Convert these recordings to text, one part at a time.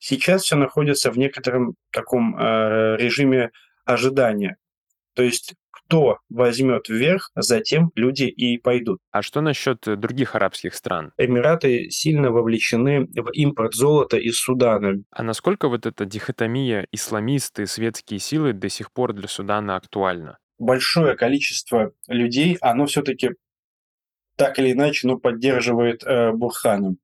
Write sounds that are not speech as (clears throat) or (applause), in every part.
Сейчас все находится в некотором таком э, режиме ожидания. То есть кто возьмет вверх, затем люди и пойдут. А что насчет э, других арабских стран? Эмираты сильно вовлечены в импорт золота из Судана. А насколько вот эта дихотомия исламисты, светские силы до сих пор для Судана актуальна? Большое количество людей, оно все-таки так или иначе, ну, поддерживает э, Бурхана.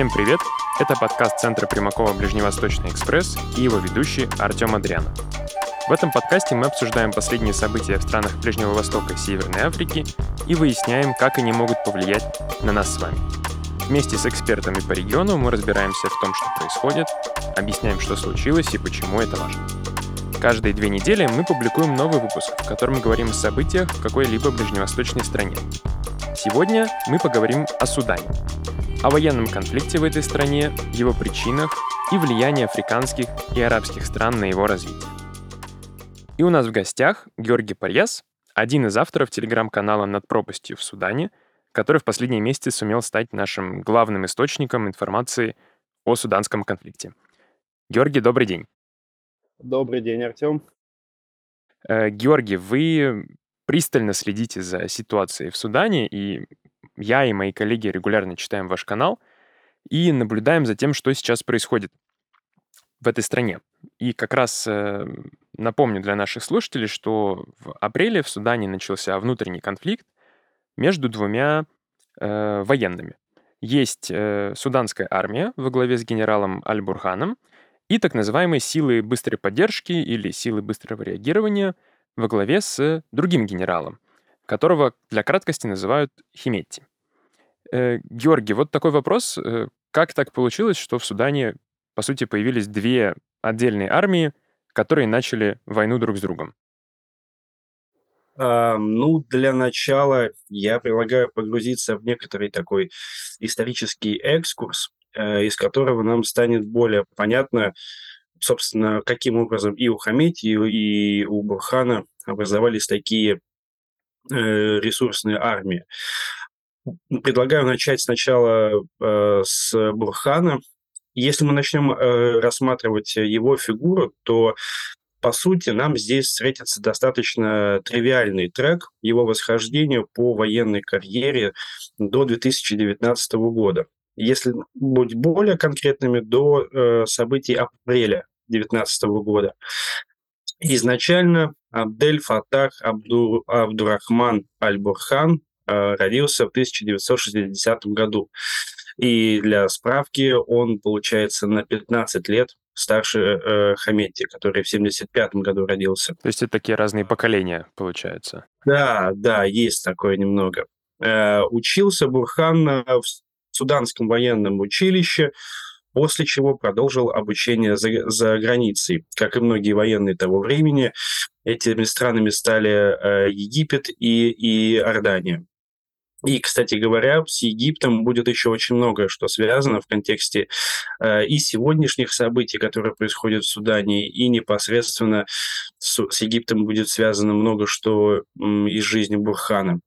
Всем привет! Это подкаст Центра Примакова «Ближневосточный экспресс» и его ведущий Артем Адрианов. В этом подкасте мы обсуждаем последние события в странах Ближнего Востока и Северной Африки и выясняем, как они могут повлиять на нас с вами. Вместе с экспертами по региону мы разбираемся в том, что происходит, объясняем, что случилось и почему это важно. Каждые две недели мы публикуем новый выпуск, в котором мы говорим о событиях в какой-либо ближневосточной стране. Сегодня мы поговорим о Судане, о военном конфликте в этой стране, его причинах и влиянии африканских и арабских стран на его развитие. И у нас в гостях Георгий Парьяс, один из авторов телеграм-канала «Над пропастью в Судане», который в последние месяцы сумел стать нашим главным источником информации о суданском конфликте. Георгий, добрый день. Добрый день, Артем. Э, Георгий, вы пристально следите за ситуацией в Судане, и я и мои коллеги регулярно читаем ваш канал и наблюдаем за тем, что сейчас происходит в этой стране. И как раз э, напомню для наших слушателей, что в апреле в Судане начался внутренний конфликт между двумя э, военными. Есть э, суданская армия во главе с генералом Аль-Бурханом и так называемые силы быстрой поддержки или силы быстрого реагирования во главе с другим генералом, которого для краткости называют Химетти. Э, Георгий, вот такой вопрос. Э, как так получилось, что в Судане, по сути, появились две отдельные армии, которые начали войну друг с другом? А, ну, для начала я предлагаю погрузиться в некоторый такой исторический экскурс, из которого нам станет более понятно, собственно, каким образом и у Хамити, и у Бурхана образовались такие ресурсные армии. Предлагаю начать сначала э, с Бурхана. Если мы начнем э, рассматривать его фигуру, то по сути, нам здесь встретится достаточно тривиальный трек его восхождения по военной карьере до 2019 года. Если быть более конкретными, до э, событий апреля 2019 года. Изначально Абдель Фатах Абду, Абдурахман Аль-Бурхан Э, родился в 1960 году. И для справки, он, получается, на 15 лет старше э, Хаметти, который в 75 году родился. То есть это такие разные поколения, получается? Да, да, есть такое немного. Э, учился Бурхан в Суданском военном училище, после чего продолжил обучение за, за границей. Как и многие военные того времени, этими странами стали э, Египет и, и Иордания. И, кстати говоря, с Египтом будет еще очень многое, что связано в контексте э, и сегодняшних событий, которые происходят в Судане, и непосредственно с, с Египтом будет связано много что э, из жизни Бурхана.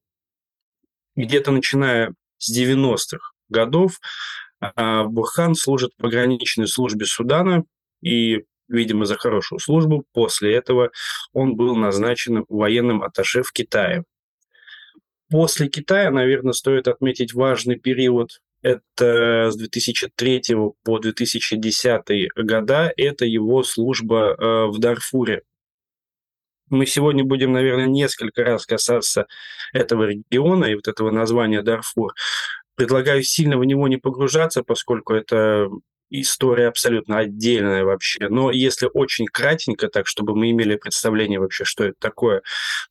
Где-то начиная с 90-х годов э, Бурхан служит в пограничной службе Судана, и видимо, за хорошую службу. После этого он был назначен военным атташе в Китае. После Китая, наверное, стоит отметить важный период. Это с 2003 по 2010 года. Это его служба э, в Дарфуре. Мы сегодня будем, наверное, несколько раз касаться этого региона и вот этого названия Дарфур. Предлагаю сильно в него не погружаться, поскольку это история абсолютно отдельная вообще. Но если очень кратенько, так чтобы мы имели представление вообще, что это такое.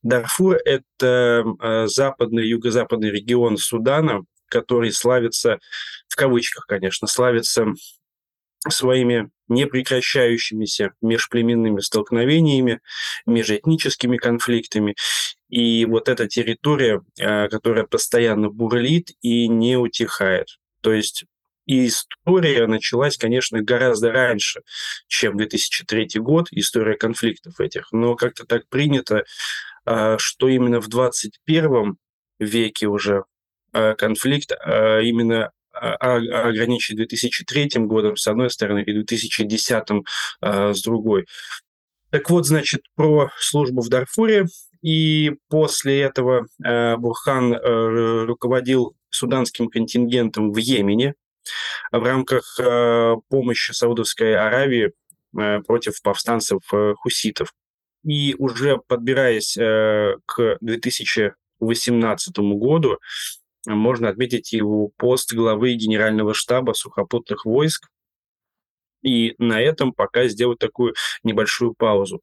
Дарфур – это э, западный, юго-западный регион Судана, который славится, в кавычках, конечно, славится своими непрекращающимися межплеменными столкновениями, межэтническими конфликтами. И вот эта территория, э, которая постоянно бурлит и не утихает. То есть И история началась, конечно, гораздо раньше, чем 2003 год, история конфликтов этих. Но как-то так принято, а, что именно в 21 веке уже а, конфликт именно ограничить 2003 годом с одной стороны и 2010 с другой. Так вот, значит, про службу в Дарфуре. И после этого Бурхан руководил суданским контингентом в Йемене в рамках помощи Саудовской Аравии против повстанцев хуситов. И уже подбираясь э, к 2018 году, можно отметить его пост главы Генерального штаба сухопутных войск. И на этом пока сделать такую небольшую паузу.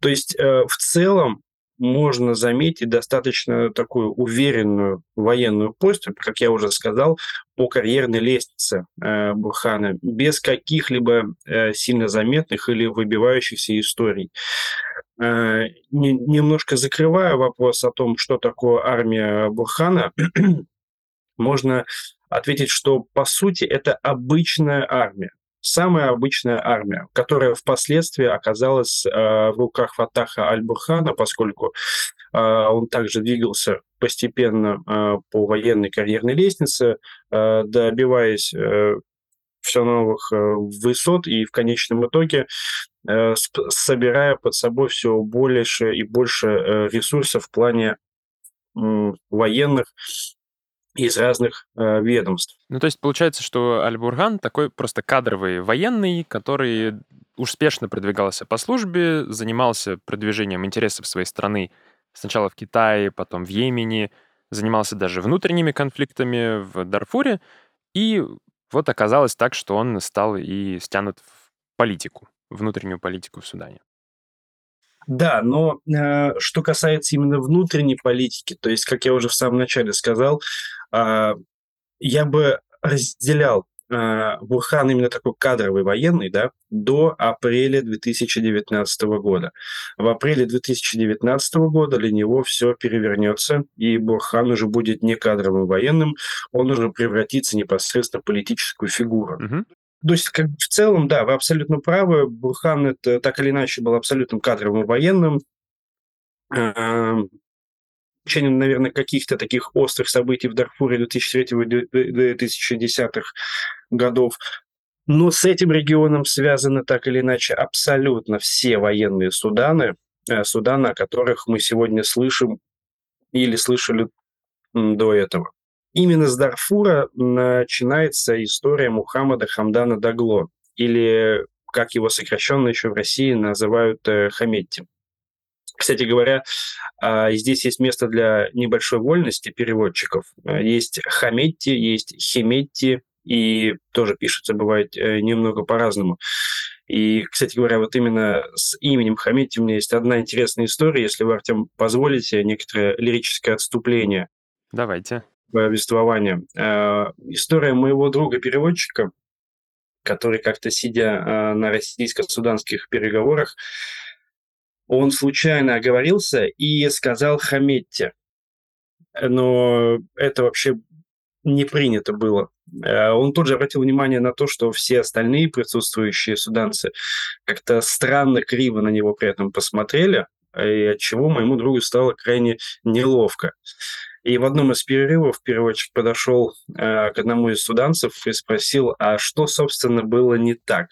То есть э, в целом можно заметить достаточно такую уверенную военную поступь, как я уже сказал, по карьерной лестнице э, Бурхана, без каких-либо э, сильно заметных или выбивающихся историй. Э, не, немножко закрывая вопрос о том, что такое армия Бурхана, (clears throat) можно ответить, что по сути это обычная армия самая обычная армия, которая впоследствии оказалась э, в руках Фатаха Аль-Бурхана, поскольку э, он также двигался постепенно по военной карьерной лестнице, добиваясь все новых э, высот и в конечном итоге э, собирая под собой все больше и больше э, ресурсов в плане военных из разных э, ведомств. Ну, то есть получается, что Аль-Бурган такой просто кадровый военный, который успешно продвигался по службе, занимался продвижением интересов своей страны сначала в Китае, потом в Йемене, занимался даже внутренними конфликтами в Дарфуре, и вот оказалось так, что он стал и стянут в политику, внутреннюю политику в Судане. Да, но э, что касается именно внутренней политики, то есть, как я уже в самом начале сказал, э, я бы разделял Бурхан именно такой кадровый военный, да, до апреля 2019 года. В апреле 2019 года для него все перевернется, и Бурхан уже будет не кадровым военным, он уже превратится непосредственно в политическую фигуру. Угу. То есть, как в целом, да, вы абсолютно правы. Бурхан это так или иначе был абсолютным кадровым военным. Течением, наверное, каких-то таких острых событий в Дарфуре 2003-2010 годов. Но с этим регионом связаны так или иначе абсолютно все военные Суданы, э, Суданы, о которых мы сегодня слышим или слышали до этого. Именно с Дарфура начинается история Мухаммада Хамдана Дагло, или, как его сокращенно еще в России называют, э, Хаметти. Кстати говоря, а, здесь есть место для небольшой вольности переводчиков. Э, есть Хаметти, есть Хеметти, и тоже пишется, бывает, э, немного по-разному. И, кстати говоря, вот именно с именем Хаметти у меня есть одна интересная история, если вы, Артем, позволите, некоторое лирическое отступление. Давайте повествования. Э, история моего друга-переводчика, который как-то сидя на российско-суданских переговорах, он случайно оговорился и сказал Хаметте. Но это вообще не принято было. Э, он тут же обратил внимание на то, что все остальные присутствующие суданцы как-то странно, криво на него при этом посмотрели, и от чего моему другу стало крайне неловко. И в одном из перерывов переводчик подошел э, к одному из суданцев и спросил, а что, собственно, было не так?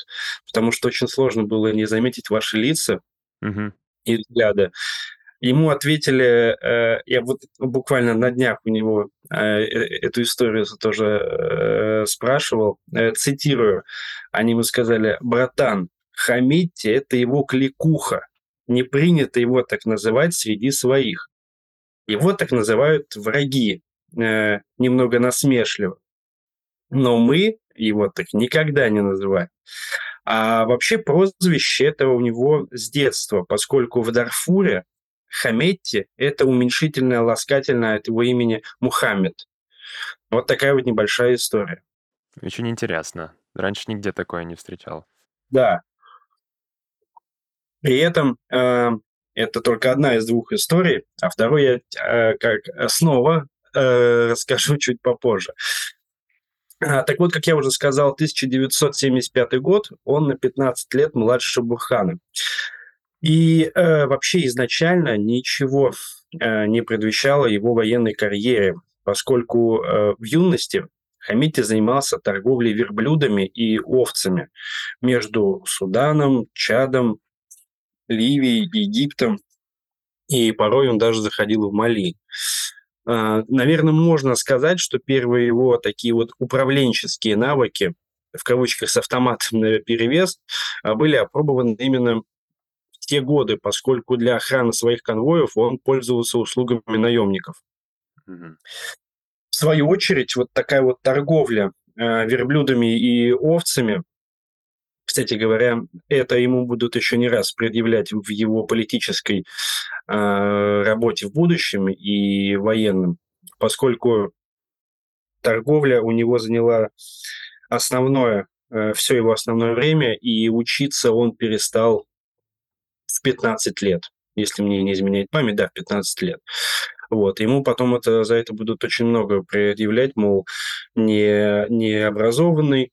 Потому что очень сложно было не заметить ваши лица угу. И взгляды. Ему ответили, э, я вот буквально на днях у него э, э эту историю тоже э, спрашивал, э, цитирую, они ему сказали, братан, Хамидти – это его кликуха, не принято его так называть среди своих. Его так называют враги, э, немного насмешливо. Но мы его так никогда не называем. А вообще прозвище это у него с детства, поскольку в Дарфуре Хаметти – это уменьшительное, ласкательное от его имени Мухаммед. Вот такая вот небольшая история. Очень интересно. Раньше нигде такое не встречал. Да. При этом э, это только одна из двух историй, а вторую я э, как снова э, (laughs) расскажу чуть попозже. А, так вот, как я уже сказал, 1975 год, он на 15 лет младше Бурхана. И э, вообще изначально ничего э, не предвещало его военной карьере, поскольку э, в юности Хамити занимался торговлей верблюдами и овцами между Суданом, Чадом, Ливией, Египтом, и порой он даже заходил в Мали. А, Наверное, можно сказать, что первые его такие вот управленческие навыки, в кавычках с автоматом на перевес, а, были опробованы именно в те годы, поскольку для охраны своих конвоев он пользовался услугами наемников. Mm-hmm. В свою очередь, вот такая вот торговля э, верблюдами и овцами, кстати говоря, это ему будут еще не раз предъявлять в его политической э, работе в будущем и военном, поскольку торговля у него заняла основное, э, все его основное время, и учиться он перестал в 15 лет, если мне не изменяет память, да, в 15 лет. Вот. Ему потом это, за это будут очень много предъявлять, мол, не, не образованный,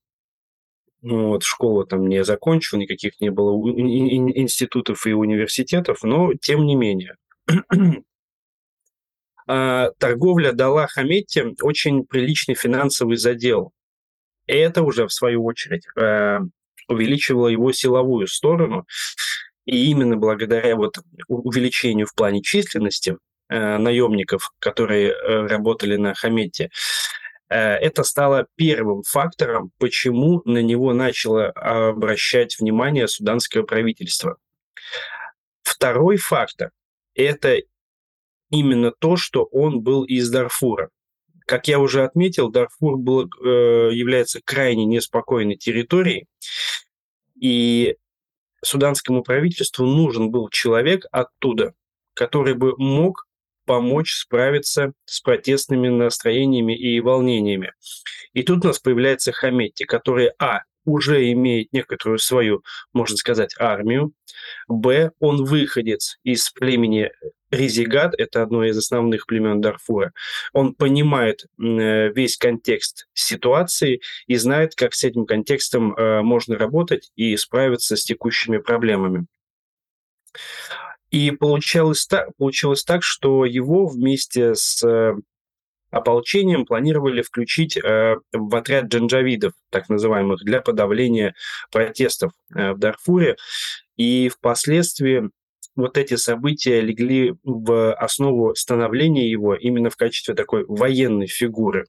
ну, вот, школу там не закончил, никаких не было институтов и университетов, но тем не менее. (clears throat) А, торговля дала Хаметте очень приличный финансовый задел. И это уже, в свою очередь, э, увеличивало его силовую сторону. И именно благодаря вот увеличению в плане численности Э, наемников, которые э, работали на Хамете, э, это стало первым фактором, почему на него начало обращать внимание суданское правительство. Второй фактор – это именно то, что он был из Дарфура. Как я уже отметил, Дарфур был, э, является крайне неспокойной территорией, и суданскому правительству нужен был человек оттуда, который бы мог помочь справиться с протестными настроениями и волнениями. И тут у нас появляется Хаметти, который, а, уже имеет некоторую свою, можно сказать, армию, б, он выходец из племени Резигат, это одно из основных племен Дарфура, он понимает э, весь контекст ситуации и знает, как с этим контекстом э, можно работать и справиться с текущими проблемами. И получалось так, получилось так, что его вместе с э, ополчением планировали включить э, в отряд джанджавидов, так называемых, для подавления протестов э, в Дарфуре. И впоследствии вот эти события легли в основу становления его именно в качестве такой военной фигуры.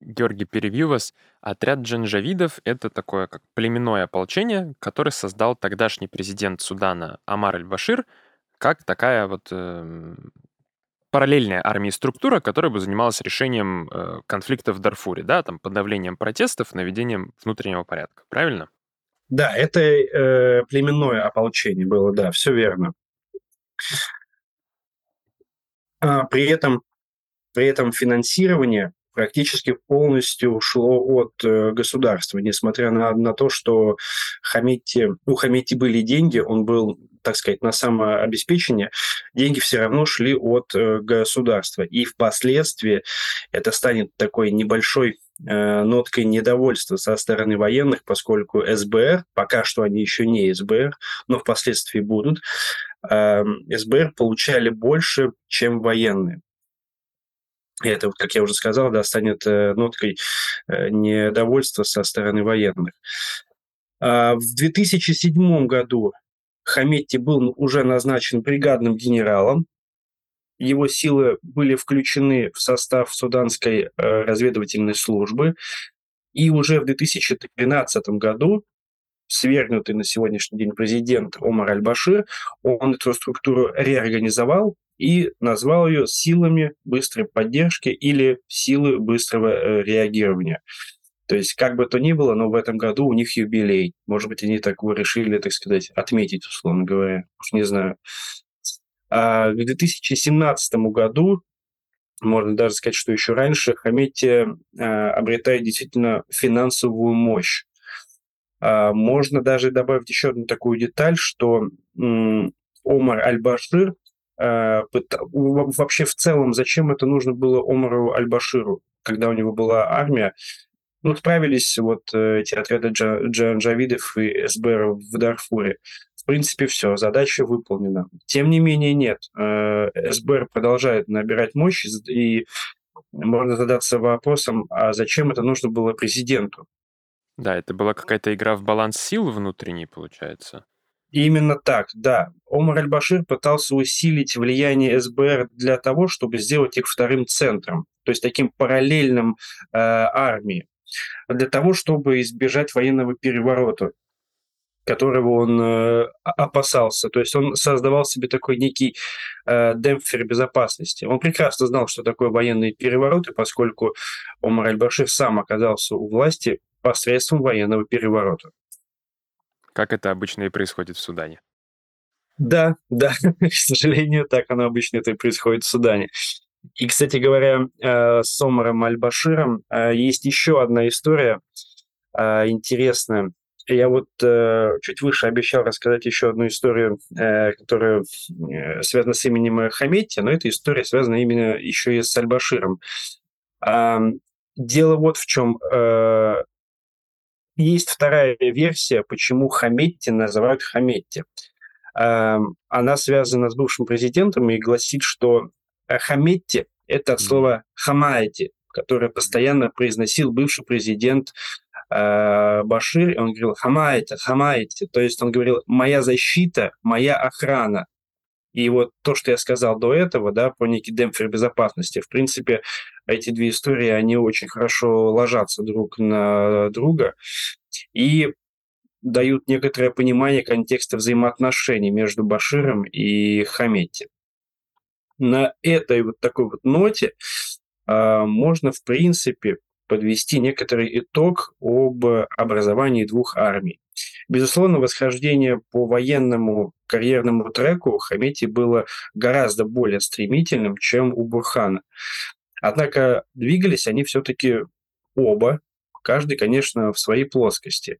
Георгий, перебью вас. Отряд джанжавидов — это такое как племенное ополчение, которое создал тогдашний президент Судана Амар аль-Башир, как такая вот э, параллельная армии структура, которая бы занималась решением э, конфликта в Дарфуре, да, там, подавлением протестов, наведением внутреннего порядка, правильно? Да, это э, племенное ополчение было, да, все верно. А, при этом, при этом финансирование практически полностью ушло от э, государства, несмотря на, на то, что Хамити, у Хамити были деньги, он был, так сказать, на самообеспечение, деньги все равно шли от э, государства. И впоследствии это станет такой небольшой э, ноткой недовольства со стороны военных, поскольку СБР, пока что они еще не СБР, но впоследствии будут, э, СБР получали больше, чем военные. И это, как я уже сказал, да, станет э, ноткой э, недовольства со стороны военных. А в 2007 году Хаметти был уже назначен бригадным генералом. Его силы были включены в состав суданской э, разведывательной службы. И уже в 2013 году свергнутый на сегодняшний день президент Омар Аль-Башир, он эту структуру реорганизовал и назвал ее силами быстрой поддержки или силы быстрого э, реагирования. То есть, как бы то ни было, но в этом году у них юбилей. Может быть, они так решили, так сказать, отметить, условно говоря. Уж не знаю. А к 2017 году, можно даже сказать, что еще раньше, Хаметти а, обретает действительно финансовую мощь. А, можно даже добавить еще одну такую деталь, что м, Омар Аль-Башир вообще в целом, зачем это нужно было Омару Аль-Баширу, когда у него была армия, Ну, справились вот э, эти отряды джа джанжавидов и СБР в Дарфуре. В принципе, все, задача выполнена. Тем не менее, нет. Э, СБР продолжает набирать мощь, и можно задаться вопросом, а зачем это нужно было президенту? Да, это была какая-то игра в баланс сил внутренний, получается. Именно так, да. Омар Аль-Башир пытался усилить влияние СБР для того, чтобы сделать их вторым центром, то есть таким параллельным э, армии для того, чтобы избежать военного переворота которого он э, опасался. То есть он создавал себе такой некий э, демпфер безопасности. Он прекрасно знал, что такое военные перевороты, поскольку Омар Аль-Башир сам оказался у власти посредством военного переворота. Как это обычно и происходит в Судане. Да, (laughs) да, (laughs) к сожалению, так оно обычно это и происходит в Судане. И, кстати говоря, э, с Омаром Аль-Баширом э, есть еще одна история э, интересная. Я вот чуть выше обещал рассказать еще одну историю, которая связана с именем Хаметти, но эта история связана именно еще и с Аль-Баширом. Дело вот в чем. Есть вторая версия, почему Хаметти называют Хаметти. Она связана с бывшим президентом и гласит, что Хаметти – это от слова хамаэти, которое постоянно произносил бывший президент э, Башир. Он говорил хамаэти, хамаэти. То есть он говорил «моя защита, моя охрана». И вот то, что я сказал до этого, да, про некий демпфер безопасности, в принципе, эти две истории, они очень хорошо ложатся друг на друга и дают некоторое понимание контекста взаимоотношений между Баширом и Хаметти на этой вот такой вот ноте а, можно, в принципе, подвести некоторый итог об образовании двух армий. Безусловно, восхождение по военному карьерному треку у Хамети было гораздо более стремительным, чем у Бурхана. Однако двигались они все-таки оба, каждый, конечно, в своей плоскости.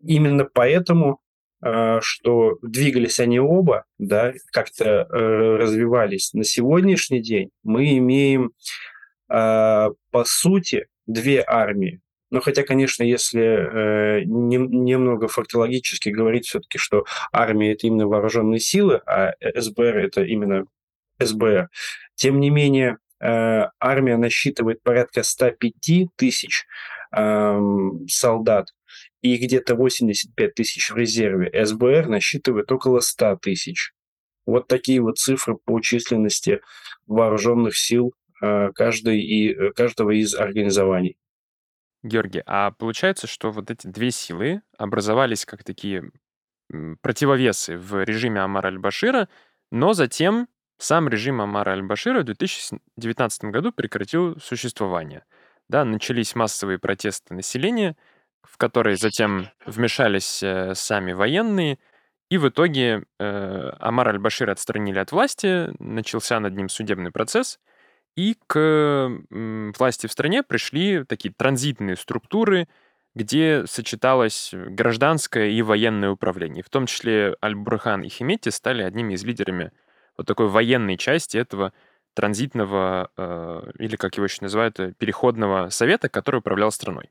Именно поэтому а, что двигались они оба, да, как-то э, развивались. На сегодняшний день мы имеем, э, по сути, две армии. Но хотя, конечно, если э, не, немного фактологически говорить все-таки, что армия это именно вооруженные силы, а СБР это именно СБР, тем не менее э, армия насчитывает порядка 105 тысяч э, солдат, и где-то 85 тысяч в резерве. СБР насчитывает около 100 тысяч. Вот такие вот цифры по численности вооруженных сил э, каждой и, э, каждого из организований. Георгий, а получается, что вот эти две силы образовались как такие противовесы в режиме Амара аль-Башира, но затем сам режим Амара аль-Башира в 2019 году прекратил существование. Да, начались массовые протесты населения – в который затем вмешались э, сами военные, и в итоге э, Амар аль-Башир отстранили от власти, начался над ним судебный процесс, и к власти в стране пришли такие транзитные структуры, где сочеталось гражданское и военное управление. В том числе Аль-Бурхан и Химетти стали одними из лидерами вот такой военной части этого транзитного, э, или как его еще называют, э, переходного совета, который управлял страной.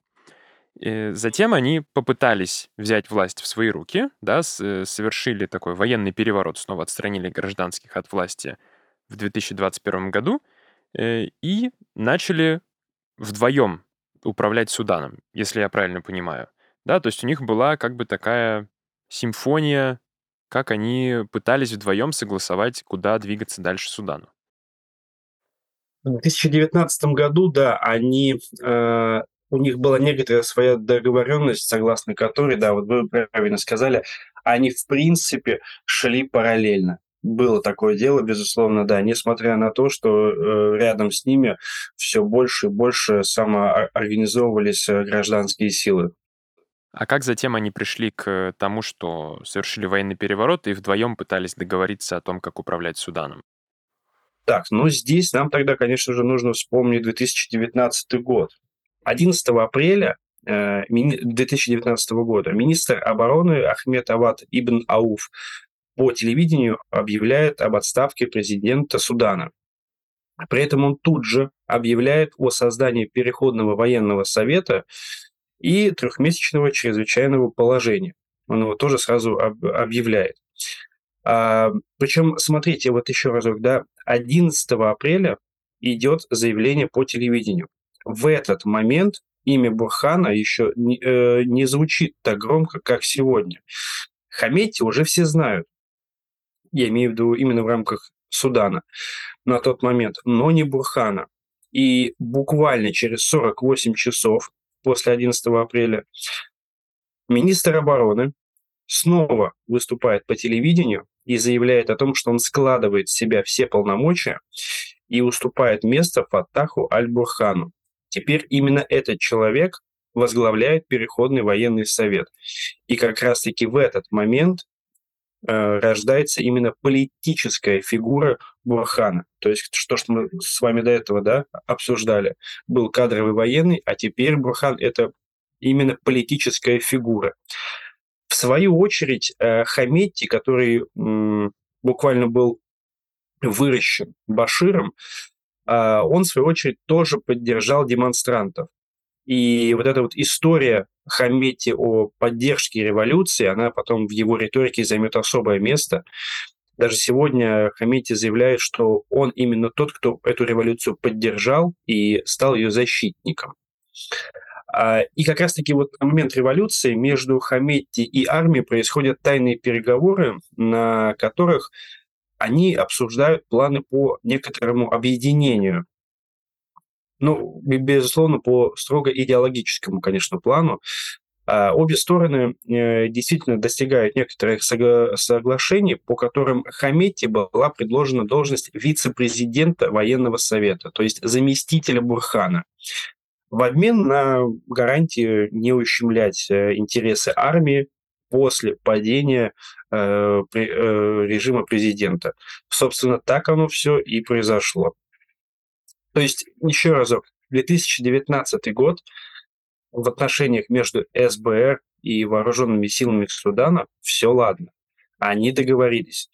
И затем они попытались взять власть в свои руки, да, э, совершили такой военный переворот, снова отстранили гражданских от власти в 2021 году э, и начали вдвоем управлять Суданом, если я правильно понимаю. Да, то есть у них была как бы такая симфония, как они пытались вдвоем согласовать, куда двигаться дальше Судану. В 2019 году, да, они э, у них была некоторая своя договоренность, согласно которой, да, вот вы правильно сказали, они в принципе шли параллельно. Было такое дело, безусловно, да, несмотря на то, что э, рядом с ними все больше и больше самоорганизовывались э, гражданские силы. А как затем они пришли к тому, что совершили военный переворот и вдвоем пытались договориться о том, как управлять Суданом? Так, ну здесь нам тогда, конечно же, нужно вспомнить 2019 год. 11 апреля 2019 э, года министр обороны Ахмед Ават Ибн Ауф по телевидению объявляет об отставке президента Судана. При этом он тут же объявляет о создании Переходного военного совета и трехмесячного чрезвычайного положения. Он его тоже сразу об, объявляет. А, причем, смотрите, вот еще разок, да, 11 апреля идет заявление по телевидению. В этот момент имя Бурхана еще не, э, не звучит так громко, как сегодня. Хаметти уже все знают. Я имею в виду именно в рамках Судана на тот момент, но не Бурхана. И буквально через 48 часов после 11 апреля министр обороны снова выступает по телевидению и заявляет о том, что он складывает в себя все полномочия и уступает место Фаттаху Аль-Бурхану. Теперь именно этот человек возглавляет Переходный военный совет. И как раз-таки в этот момент рождается именно политическая фигура Бурхана. То есть то, что мы с вами до этого да, обсуждали. Был кадровый военный, а теперь Бурхан – это именно политическая фигура. В свою очередь, э, Хаметти, который буквально был выращен Баширом, а, он, в свою очередь, тоже поддержал демонстрантов. И вот эта вот история Хаметти о поддержке революции, она потом в его риторике займет особое место. Даже сегодня Хаметти заявляет, что он именно тот, кто эту революцию поддержал и стал ее защитником. А, и как раз-таки вот на момент революции между Хаметти и армией происходят тайные переговоры, на которых они обсуждают планы по некоторому объединению. Ну, безусловно, по строго идеологическому, конечно, плану. А обе стороны э, действительно достигают некоторых соглашений, по которым Хаметти была предложена должность вице-президента военного совета, то есть заместителя Бурхана в обмен на гарантию не ущемлять э, интересы армии после падения э, при, э, режима президента. Собственно, так оно все и произошло. То есть, еще разок, 2019 год в отношениях между СБР и вооруженными силами Судана все ладно. Они договорились.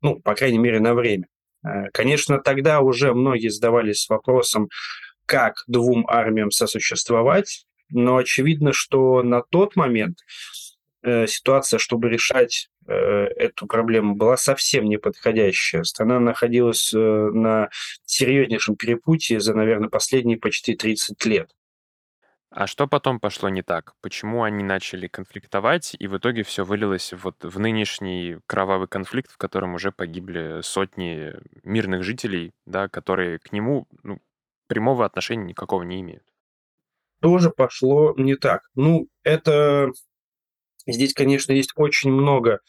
Ну, по крайней мере, на время. Э, конечно, тогда уже многие задавались вопросом, как двум армиям сосуществовать, но очевидно, что на тот момент э, ситуация, чтобы решать э, эту проблему, была совсем неподходящая. Страна находилась э, на серьезнейшем перепутье за, наверное, последние почти 30 лет. А что потом пошло не так? Почему они начали конфликтовать, и в итоге все вылилось вот в нынешний кровавый конфликт, в котором уже погибли сотни мирных жителей, да, которые к нему, ну, прямого отношения никакого не имеют. Тоже пошло не так. Ну, это здесь, конечно, есть очень много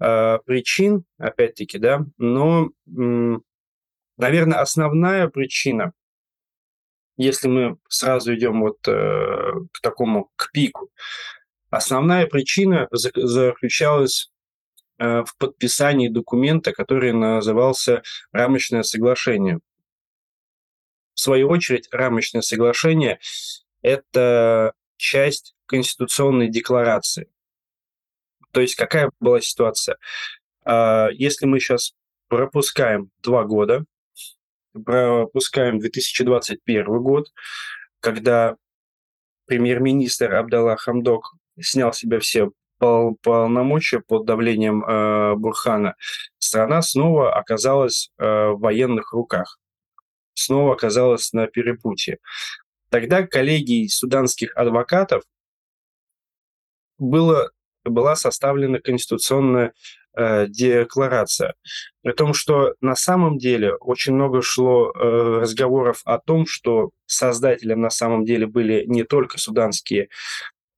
э, причин, опять-таки, да, но, м, наверное, основная причина, если мы сразу идем вот э, к такому, к пику, основная причина заключалась э, в подписании документа, который назывался «Рамочное соглашение» В свою очередь, рамочное соглашение – это часть Конституционной декларации. То есть какая была ситуация? А, если мы сейчас пропускаем два года, пропускаем 2021 год, когда премьер-министр Абдалла Хамдок снял с себя все полномочия под давлением э, Бурхана, страна снова оказалась э, в военных руках снова оказалась на перепутье. Тогда коллегией суданских адвокатов было, была составлена конституционная э, декларация. При том, что на самом деле очень много шло э, разговоров о том, что создателем на самом деле были не только суданские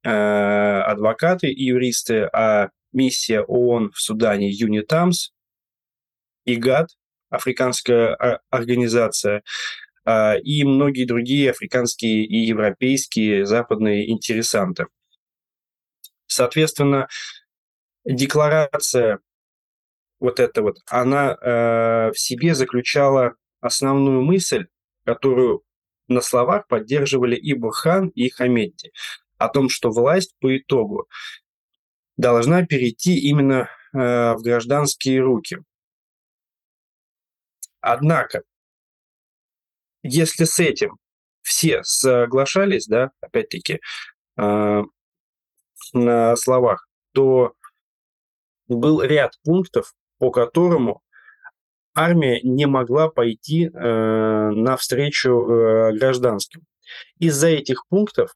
э, адвокаты и юристы, а миссия ООН в Судане ЮНИТАМС, ИГАД, африканская организация, а, и многие другие африканские и европейские западные интересанты. Соответственно, декларация вот эта вот, она э, в себе заключала основную мысль, которую на словах поддерживали и Бурхан, и Хаметти, о том, что власть по итогу должна перейти именно э, в гражданские руки. Однако если с этим все соглашались, да, опять-таки, э, на словах, то был ряд пунктов, по которому армия не могла пойти э, навстречу э, гражданским. Из-за этих пунктов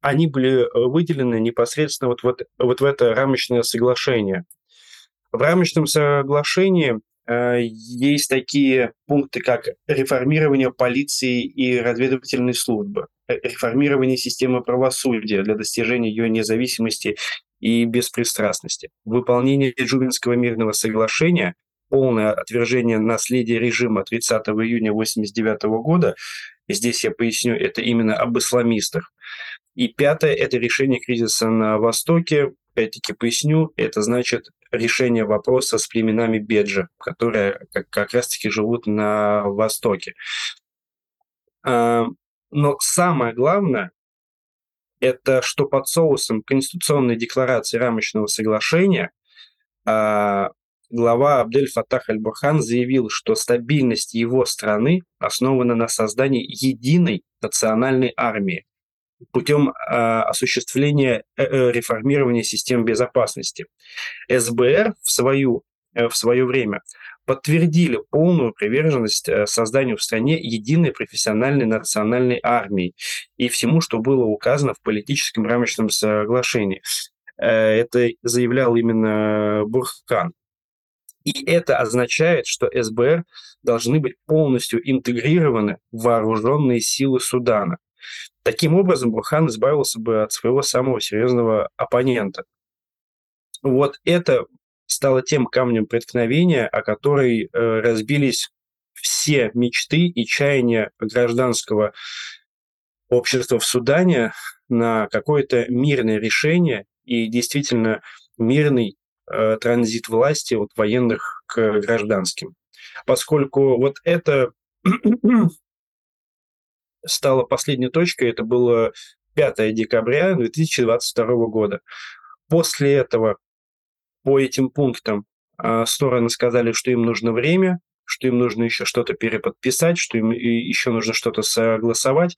они были выделены непосредственно вот, вот, вот в это рамочное соглашение. В рамочном соглашении э, есть такие пункты, как реформирование полиции и разведывательной службы, э, реформирование системы правосудия для достижения ее независимости и беспристрастности, выполнение Джубинского мирного соглашения, полное отвержение наследия режима 30 июня 1989 года, здесь я поясню, это именно об исламистах. И пятое – это решение кризиса на Востоке. Опять-таки поясню, это значит решение вопроса с племенами Беджа, которые как, как раз-таки живут на Востоке. А, но самое главное, это что под соусом Конституционной декларации рамочного соглашения а, глава Абдель Фатах Аль-Бурхан заявил, что стабильность его страны основана на создании единой национальной армии путем э, осуществления э, э, реформирования систем безопасности. СБР в, свою, э, в свое время подтвердили полную приверженность э, созданию в стране единой профессиональной национальной армии и всему, что было указано в политическом рамочном соглашении. Э, это заявлял именно Бурхкан. И это означает, что СБР должны быть полностью интегрированы в вооруженные силы Судана. Таким образом, Бурхан избавился бы от своего самого серьезного оппонента. Вот это стало тем камнем преткновения, о который э, разбились все мечты и чаяния гражданского общества в Судане на какое-то мирное решение и действительно мирный э, транзит власти от военных к гражданским. Поскольку вот это (clears throat) стало последней точкой, это было 5 декабря 2022 года. После этого по этим пунктам а, стороны сказали, что им нужно время, что им нужно еще что-то переподписать, что им еще нужно что-то согласовать.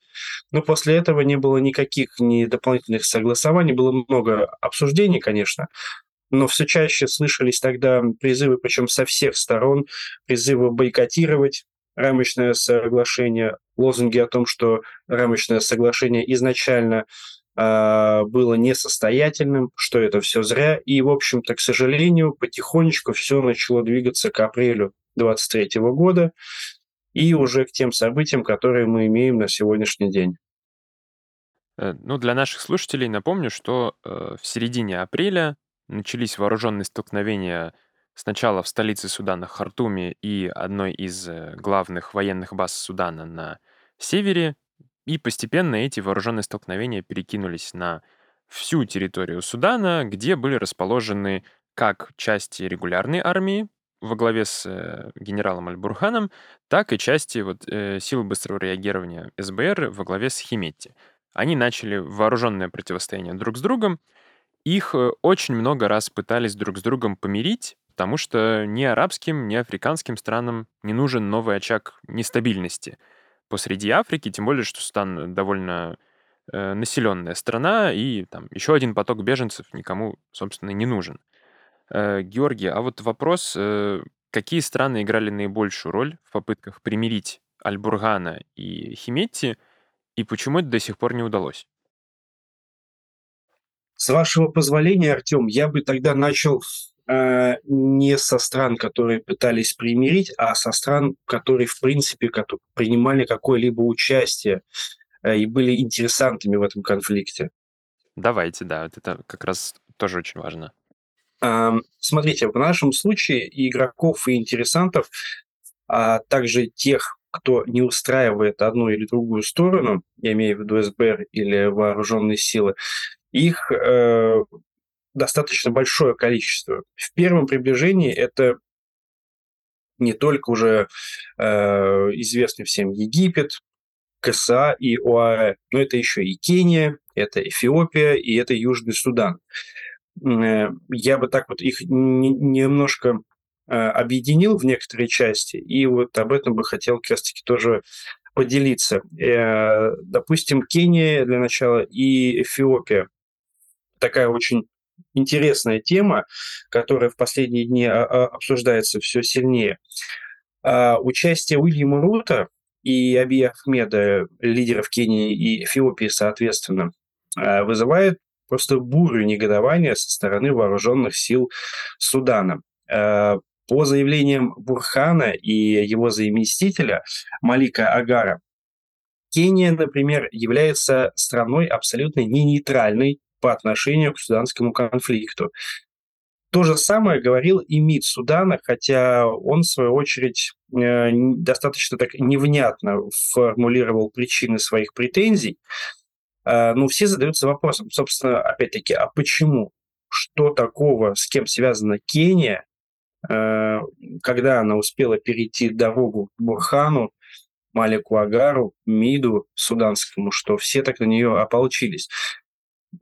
Но после этого не было никаких ни дополнительных согласований, было много обсуждений, конечно, но все чаще слышались тогда призывы, причем со всех сторон, призывы бойкотировать рамочное соглашение, лозунги о том, что рамочное соглашение изначально было несостоятельным, что это все зря. И, в общем-то, к сожалению, потихонечку все начало двигаться к апрелю 2023 года и уже к тем событиям, которые мы имеем на сегодняшний день. Э, ну, для наших слушателей напомню, что э, в середине апреля начались вооруженные столкновения сначала в столице Судана Хартуме и одной из э, главных военных баз Судана на севере, и постепенно эти вооруженные столкновения перекинулись на всю территорию Судана, где были расположены как части регулярной армии во главе с э, генералом Аль-Бурханом, так и части вот, э, сил быстрого реагирования СБР во главе с Химетти. Они начали вооруженное противостояние друг с другом, их э, очень много раз пытались друг с другом помирить, потому что ни арабским, ни африканским странам не нужен новый очаг нестабильности посреди Африки, тем более, что Судан довольно э, населенная страна, и там еще один поток беженцев никому, собственно, не нужен. Э, Георгий, а вот вопрос, э, какие страны играли наибольшую роль в попытках примирить Аль-Бургана и Химетти, и почему это до сих пор не удалось? С вашего позволения, Артем, я бы тогда начал не со стран, которые пытались примирить, а со стран, которые, в принципе, принимали какое-либо участие э, и были интересантами в этом конфликте. Давайте, да, это как раз тоже очень важно. Э, смотрите, в нашем случае игроков, и интересантов, а также тех, кто не устраивает одну или другую сторону, я имею в виду СБР или вооруженные силы, их э, достаточно большое количество. В первом приближении это не только уже э, известный всем Египет, КСА и ОАЭ, но это еще и Кения, это Эфиопия и это Южный Судан. Э, я бы так вот их немножко э, объединил в некоторые части, и вот об этом бы хотел как раз-таки тоже поделиться. Допустим, Кения для начала и Эфиопия. Такая очень интересная тема, которая в последние дни а, а, обсуждается все сильнее. А, участие Уильяма Рута и Аби Ахмеда, лидеров Кении и Эфиопии, соответственно, вызывает просто бурю негодования со стороны вооруженных сил Судана. По заявлениям Бурхана и его заместителя Малика Агара, Кения, например, является страной абсолютно не нейтральной по отношению к суданскому конфликту. То же самое говорил и МИД Судана, хотя он, в свою очередь, э, достаточно так невнятно формулировал причины своих претензий. Э, ну, все задаются вопросом, собственно, опять-таки, а почему? Что такого, с кем связана Кения, э, когда она успела перейти дорогу к Бурхану, Малику Агару, МИДу суданскому, что все так на нее ополчились.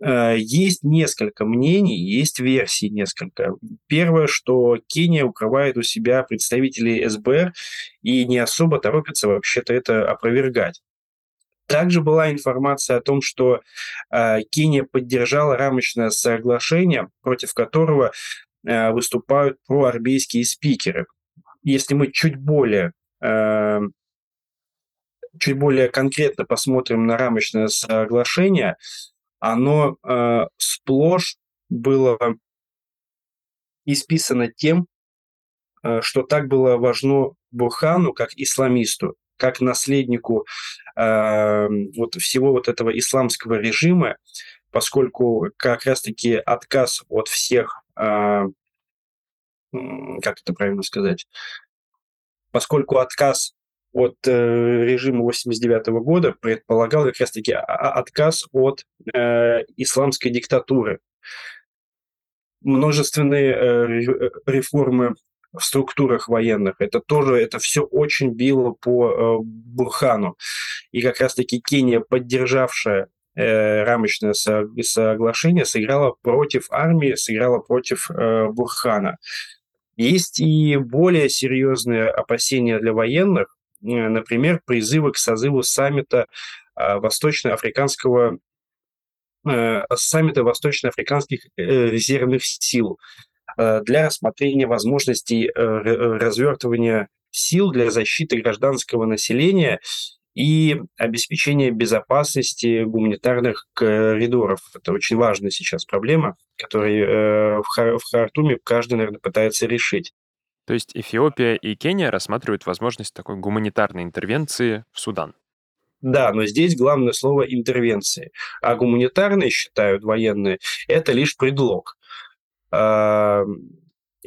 Э, есть несколько мнений, есть версий несколько. Первое, что Кения укрывает у себя представителей СБР и не особо торопится вообще-то это опровергать. Также была информация о том, что э, Кения поддержала рамочное соглашение, против которого э, выступают проармейские спикеры. Если мы чуть более э, чуть более конкретно посмотрим на рамочное соглашение, оно э, сплошь было исписано тем, э, что так было важно Бурхану как исламисту, как наследнику э, вот всего вот этого исламского режима, поскольку как раз-таки отказ от всех, э, как это правильно сказать, поскольку отказ от э, режима 89 года предполагал как раз-таки отказ от э, исламской диктатуры. Множественные э, э, реформы в структурах военных. Это тоже, это все очень било по э, Бурхану. И как раз-таки Кения, поддержавшая э, рамочное соглашение, сыграла против армии, сыграла против э, Бурхана. Есть и более серьезные опасения для военных, например, призывы к созыву саммита а, Восточноафриканского э, саммита Восточноафриканских э, резервных сил для рассмотрения возможностей развертывания сил для защиты гражданского населения и обеспечения безопасности гуманитарных коридоров. Это очень важная сейчас проблема, которую в Хартуме каждый, наверное, пытается решить. То есть Эфиопия и Кения рассматривают возможность такой гуманитарной интервенции в Судан. Да, но здесь главное слово интервенции. А гуманитарные, считают военные, это лишь предлог.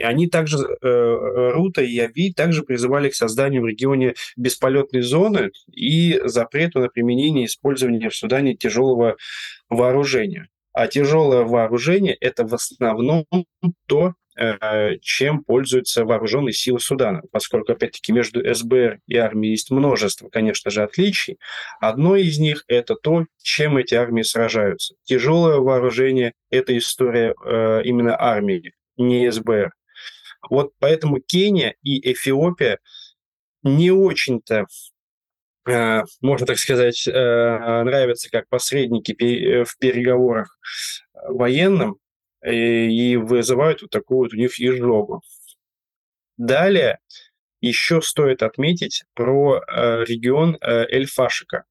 Они также, э, Рута и Яви также призывали к созданию в регионе бесполетной зоны и запрету на применение и использование в Судане тяжелого вооружения. А тяжелое вооружение – это в основном то, чем пользуются вооруженные силы Судана, поскольку, опять-таки, между СБР и армией есть множество, конечно же, отличий. Одно из них – это то, чем эти армии сражаются. Тяжелое вооружение – это история э, именно армии, не СБР. Вот поэтому Кения и Эфиопия не очень-то э, можно так сказать, нравятся как посредники в переговорах военным, и вызывают вот такую вот у них изжогу. Далее еще стоит отметить про э, регион э, Эль-Фашика.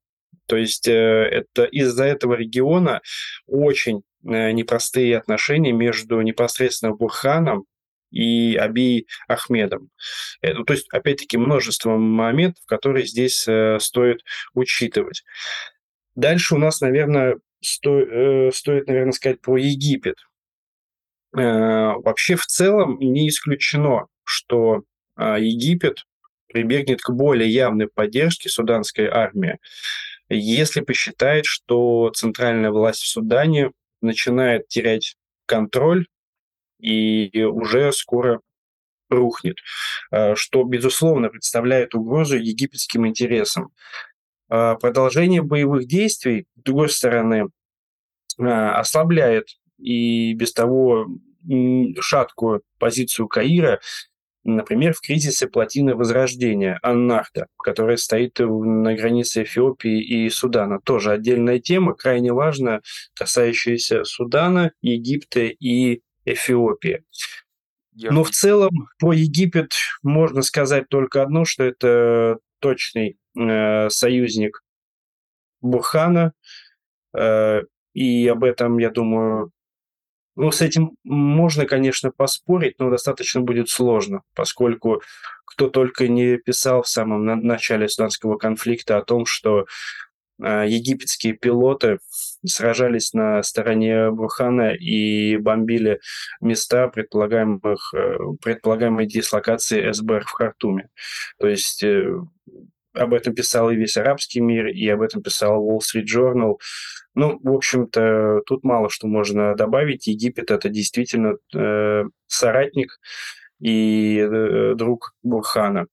То есть э, это из-за этого региона очень непростые отношения между непосредственно Бурханом и Аби Ахмедом. Это, то есть, опять-таки, множество моментов, которые здесь стоит учитывать. Дальше у нас, наверное, сто, стоит, наверное, сказать про Египет. Э, вообще в целом не исключено, что а, Египет прибегнет к более явной поддержке суданской армии, если посчитает, что центральная власть в Судане начинает терять контроль и уже скоро рухнет, э, что, безусловно, представляет угрозу египетским интересам. А, продолжение боевых действий, с другой стороны, а, ослабляет и без того шаткую позицию Каира Например, в кризисе плотины Возрождения, Аннахда, которая стоит на границе Эфиопии и Судана. Тоже отдельная тема, крайне важная, касающаяся Судана, Египта и Эфиопии. Но в целом про Египет можно сказать только одно, что это точный э, союзник Бурхана, э, и об этом, я думаю, ну, с этим можно, конечно, поспорить, но достаточно будет сложно, поскольку кто только не писал в самом начале суданского конфликта о том, что э, египетские пилоты сражались на стороне Бурхана и бомбили места предполагаемых, э, предполагаемой дислокации СБР в Хартуме. То есть э, об этом писал и весь арабский мир, и об этом писал Wall Street Journal. Ну, в общем-то, тут мало что можно добавить. Египет это действительно э, соратник и э, друг Бурхана.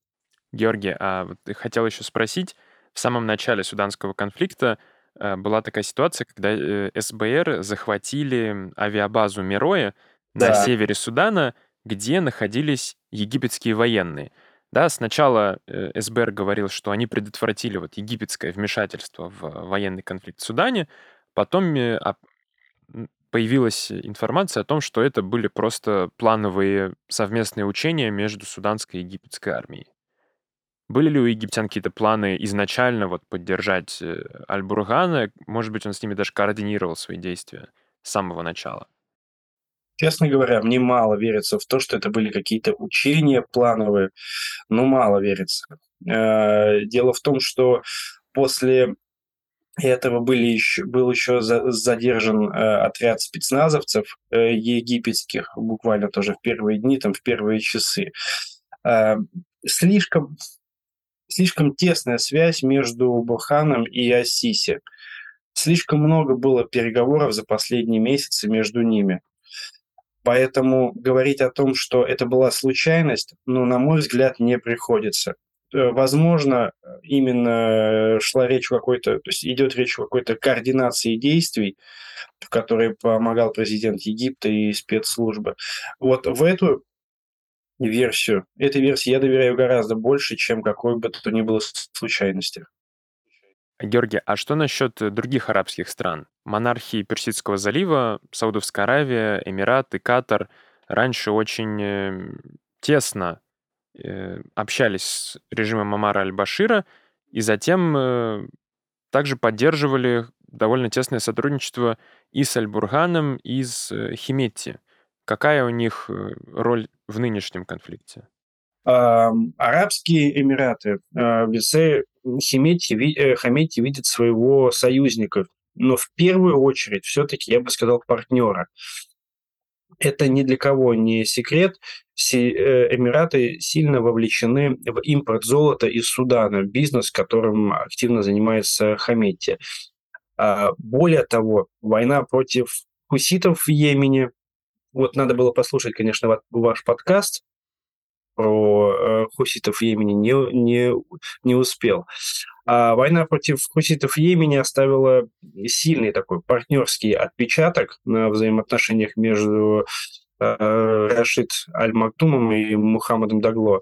Георгий, а вот хотел еще спросить, в самом начале суданского конфликта э, была такая ситуация, когда э, СБР захватили авиабазу Мироя да. на севере Судана, где находились египетские военные. Да, сначала э, СБР говорил, что они предотвратили вот египетское вмешательство в военный конфликт в Судане, Потом э, появилась информация о том, что это были просто плановые совместные учения между суданской и египетской армией. Были ли у египтян какие-то планы изначально вот поддержать э, Аль-Бургана? Может быть, он с ними даже координировал свои действия с самого начала? Честно говоря, мне мало верится в то, что это были какие-то учения плановые. Ну, мало верится. Э, дело в том, что после этого были еще, был еще задержан э, отряд спецназовцев э, египетских, буквально тоже в первые дни, там, в первые часы. Слишком, слишком тесная связь между Бурханом и Ассиси. Слишком много было переговоров за последние месяцы между ними. Поэтому говорить о том, что это была случайность, ну, на мой взгляд, не приходится. Э, возможно, именно шла речь о какой-то, то есть идет речь о какой-то координации действий, в которой помогал президент Египта и спецслужбы. Вот в эту версию, этой версии я доверяю гораздо больше, чем какой бы то ни было случайности. Георгий, а что насчет других арабских стран? Монархии Персидского залива, Саудовская Аравия, Эмираты, Катар раньше очень э, тесно Э, общались с режимом Амара аль-Башира и затем э, также поддерживали довольно тесное сотрудничество и с Аль-Бурганом, и с э, Химетти. Какая у них роль в нынешнем конфликте? Арабские Эмираты в лице Химетти, Хаметти видят своего союзника, но в первую очередь все-таки, я бы сказал, партнера это ни для кого не секрет. Э, Эмираты сильно вовлечены в импорт золота из Судана, бизнес, которым активно занимается Хаметти. А более того, война против хуситов в Йемене. Вот надо было послушать, конечно, ваш подкаст про э, хуситов в не, не, не успел. А война против хуситов в оставила сильный такой партнерский отпечаток на взаимоотношениях между э, Рашид Аль-Мактумом и Мухаммадом Дагло.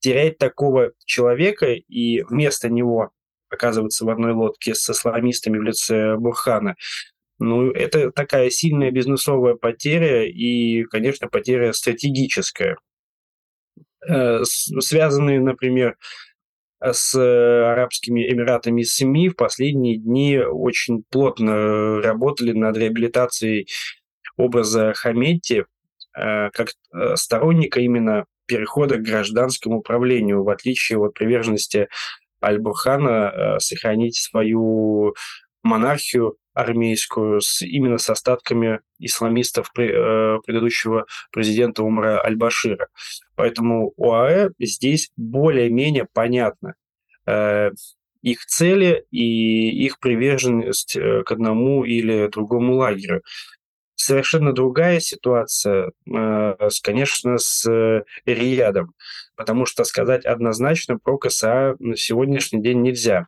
Терять такого человека и вместо него оказываться в одной лодке с исламистами в лице Бурхана, ну, это такая сильная бизнесовая потеря и, конечно, потеря стратегическая. Э, связанные, например, с э, Арабскими Эмиратами СМИ в последние дни очень плотно работали над реабилитацией образа Хаметти э, как сторонника именно перехода к гражданскому управлению, в отличие от приверженности Аль-Бурхана сохранить свою монархию армейскую с, именно с остатками исламистов предыдущего президента Умара Аль-Башира. Поэтому ОАЭ здесь более-менее понятно э, их цели и их приверженность э, к одному или другому лагерю. Совершенно другая ситуация, э, конечно, с Риядом, потому что сказать однозначно про КСА на сегодняшний день нельзя.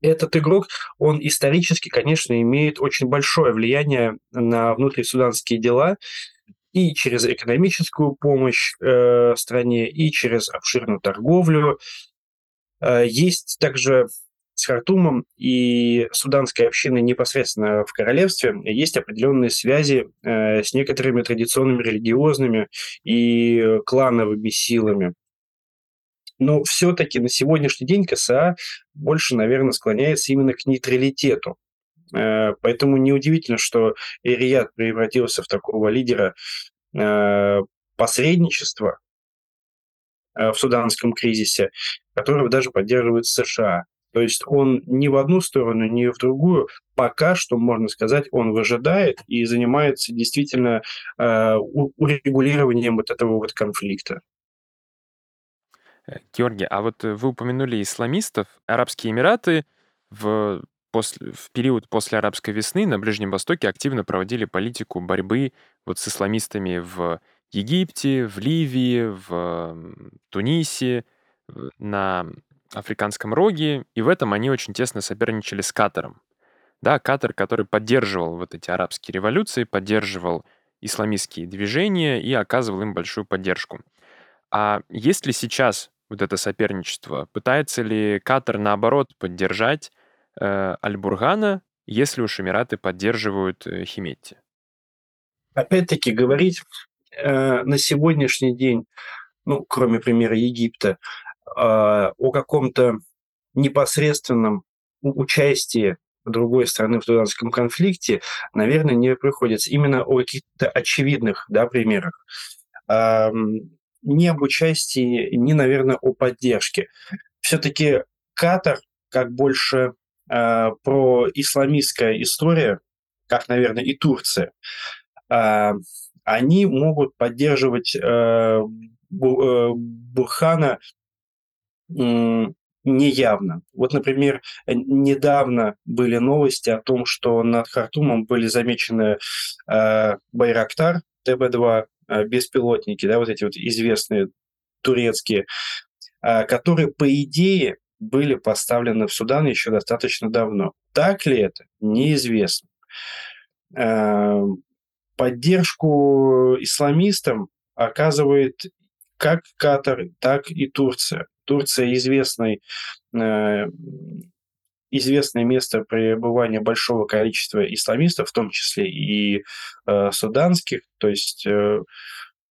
Этот игрок, он исторически, конечно, имеет очень большое влияние на внутрисуданские дела, и через экономическую помощь э, стране, и через обширную торговлю. Э, есть также с Хартумом и суданской общиной непосредственно в королевстве есть определенные связи э, с некоторыми традиционными религиозными и клановыми силами. Но все-таки на сегодняшний день КСА больше, наверное, склоняется именно к нейтралитету. Э, поэтому неудивительно, что Эрият превратился в такого лидера э, посредничества э, в суданском кризисе, которого даже поддерживает США. То есть он ни в одну сторону, ни в другую, пока что, можно сказать, он выжидает и занимается действительно урегулированием вот этого вот конфликта. Э, Георгий, а вот э, вы упомянули исламистов. Арабские Эмираты в, после, в период после арабской весны на Ближнем Востоке активно проводили политику борьбы вот с исламистами в Египте, в Ливии, в Тунисе, на Африканском роге, и в этом они очень тесно соперничали с Катаром. Да, Катар, который поддерживал вот эти арабские революции, поддерживал исламистские движения и оказывал им большую поддержку. А есть ли сейчас вот это соперничество? Пытается ли Катар, наоборот, поддержать э, Аль-Бургана, если уж Эмираты поддерживают э, Химетти? Опять-таки говорить э, на сегодняшний день, ну, кроме примера Египта, а, о каком-то непосредственном участии другой страны в суданском конфликте, наверное, не приходится. Именно о каких-то очевидных да, примерах. Не об участии, не, наверное, о поддержке. Все-таки Катар, как больше э, про исламистская история, как, наверное, и Турция, э, они могут поддерживать э, Бурхана неявно. Вот, например, недавно были новости о том, что над Хартумом были замечены э, Байрактар ТБ-2, э, беспилотники, да, вот эти вот известные турецкие, э, которые, по идее, были поставлены в Судан еще достаточно давно. Так ли это? Неизвестно. Э, поддержку исламистам оказывает как Катар, так и Турция. Турция известный, э, известное место пребывания большого количества исламистов, в том числе и э, суданских. То есть э,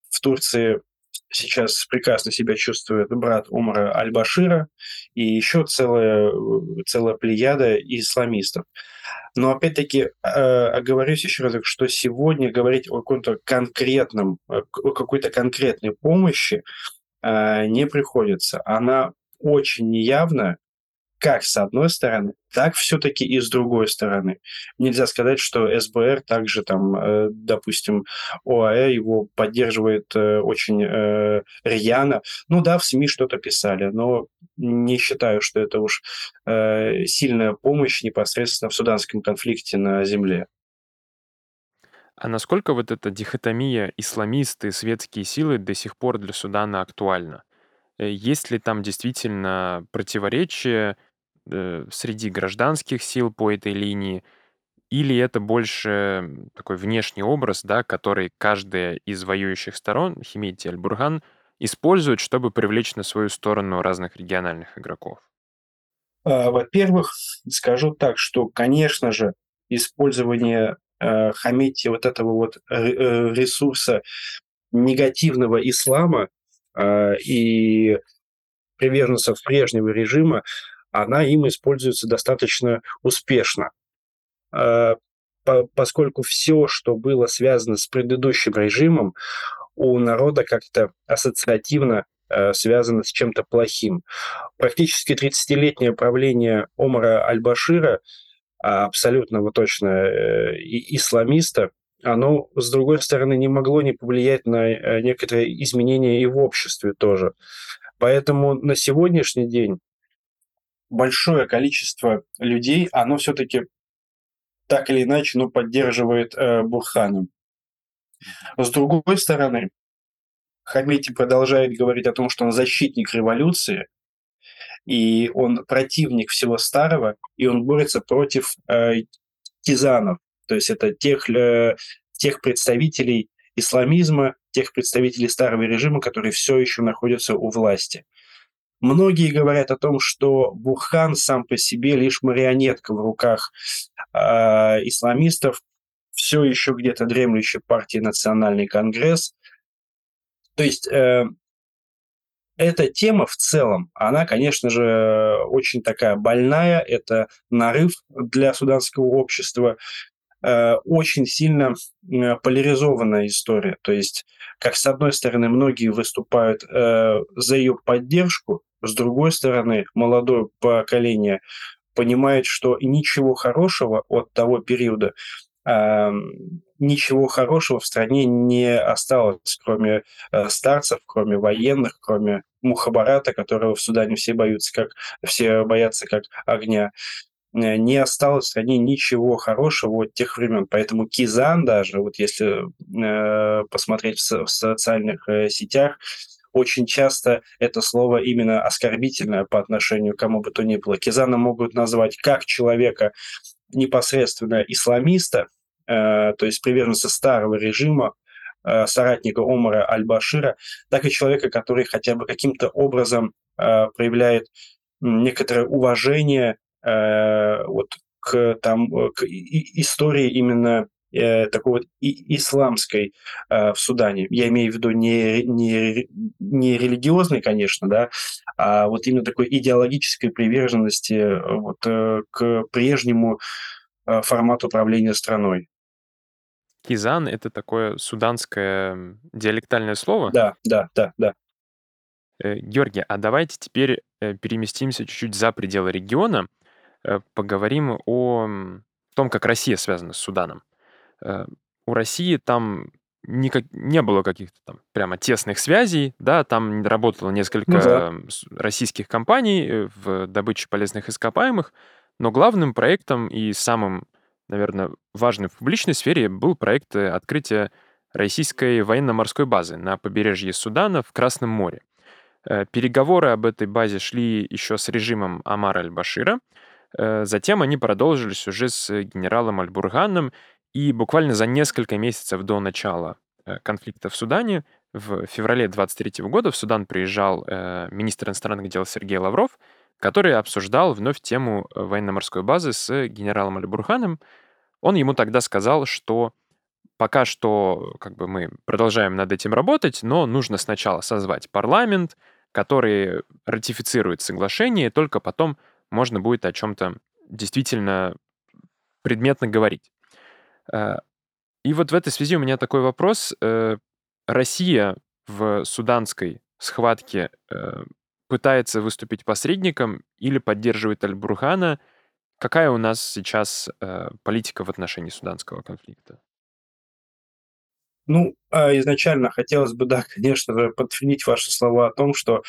в Турции сейчас прекрасно себя чувствует брат Умара Аль-Башира и еще целая, целая плеяда исламистов. Но опять-таки оговорюсь еще раз, что сегодня говорить о каком-то конкретном, о какой-то конкретной помощи Э, не приходится. Она очень неявна, как с одной стороны, так все-таки и с другой стороны. Нельзя сказать, что СБР также там, э, допустим, ОАЭ его поддерживает э, очень рьяно. Ну да, в СМИ что-то писали, но не считаю, что это уж сильная помощь непосредственно в суданском конфликте на земле. А насколько вот эта дихотомия исламисты, светские силы до сих пор для Судана актуальна? Э, есть ли там действительно противоречие э, среди гражданских сил по этой линии? Или это больше такой внешний образ, да, который каждая из воюющих сторон, Химити Аль-Бурган, использует, чтобы привлечь на свою сторону разных региональных игроков? А, во-первых, скажу так, что, конечно же, использование э, Хамити вот этого вот э, ресурса негативного ислама э, и приверженцев прежнего режима, она им используется достаточно успешно. Э, по, поскольку все, что было связано с предыдущим режимом, у народа как-то ассоциативно э, связано с чем-то плохим. Практически 30-летнее правление Омара Аль-Башира – а абсолютного точно э, исламиста, оно, с другой стороны, не могло не повлиять на некоторые изменения и в обществе тоже. Поэтому на сегодняшний день большое количество людей, оно все-таки так или иначе ну, поддерживает э, Бурхана. С другой стороны, Хамити продолжает говорить о том, что он защитник революции, и он противник всего старого, и он борется против э, тизанов, то есть это тех, э, тех представителей исламизма, тех представителей старого режима, которые все еще находятся у власти. Многие говорят о том, что Бурхан сам по себе лишь марионетка в руках э, исламистов, все еще где-то дремлющей партии Национальный конгресс. То есть э, эта тема в целом, она, конечно же, очень такая больная, это нарыв для суданского общества, э, очень сильно э, поляризованная история. То есть, как с одной стороны, многие выступают э, за ее поддержку, с другой стороны, молодое поколение понимает, что ничего хорошего от того периода ничего хорошего в стране не осталось, кроме э, старцев, кроме военных, кроме Мухабарата, которого в Судане все боятся, как все боятся как огня. Э, не осталось в стране ничего хорошего от тех времен. Поэтому Кизан даже, вот если э, посмотреть в, социальных сетях, очень часто это слово именно оскорбительное по отношению к кому бы то ни было. Кизана могут назвать как человека непосредственно исламиста, Э, то есть приверженца старого режима, э, соратника Омара Аль-Башира, так и человека, который хотя бы каким-то образом э, проявляет некоторое уважение вот к, там, к истории именно такой вот исламской в Судане. Я имею в виду не, не, не религиозной, конечно, да, а вот именно такой идеологической приверженности вот, к прежнему формату управления страной. Кизан— это такое суданское диалектальное слово? Да, да, да, да. Э, Георгий, а давайте теперь э, переместимся чуть-чуть за пределы региона, э, поговорим о том, как Россия связана с Суданом. У России там никак, не было каких-то там прямо тесных связей, да, там работало несколько ну, да. российских компаний в добыче полезных ископаемых, но главным проектом и самым наверное, важный в публичной сфере был проект э, открытия российской военно-морской базы на побережье Судана в Красном море. Э, переговоры об этой базе шли еще с режимом Амара аль-Башира. Э, затем они продолжились уже с генералом Аль-Бурганом, и буквально за несколько месяцев до начала конфликта в Судане, в феврале 23 года в Судан приезжал министр иностранных дел Сергей Лавров, который обсуждал вновь тему э, военно-морской базы с генералом Аль-Бурханом. Он ему тогда сказал, что пока что как бы мы продолжаем над этим работать, но нужно сначала созвать парламент, который ратифицирует соглашение, и только потом можно будет о чем-то действительно предметно говорить. Э, и вот в этой связи у меня такой вопрос. Э, Россия в суданской схватке пытается выступить посредником или поддерживает Аль-Бурхана. Какая у нас сейчас э, политика в отношении суданского конфликта? Ну, а изначально хотелось бы, да, конечно подтвердить ваши слова о том, что,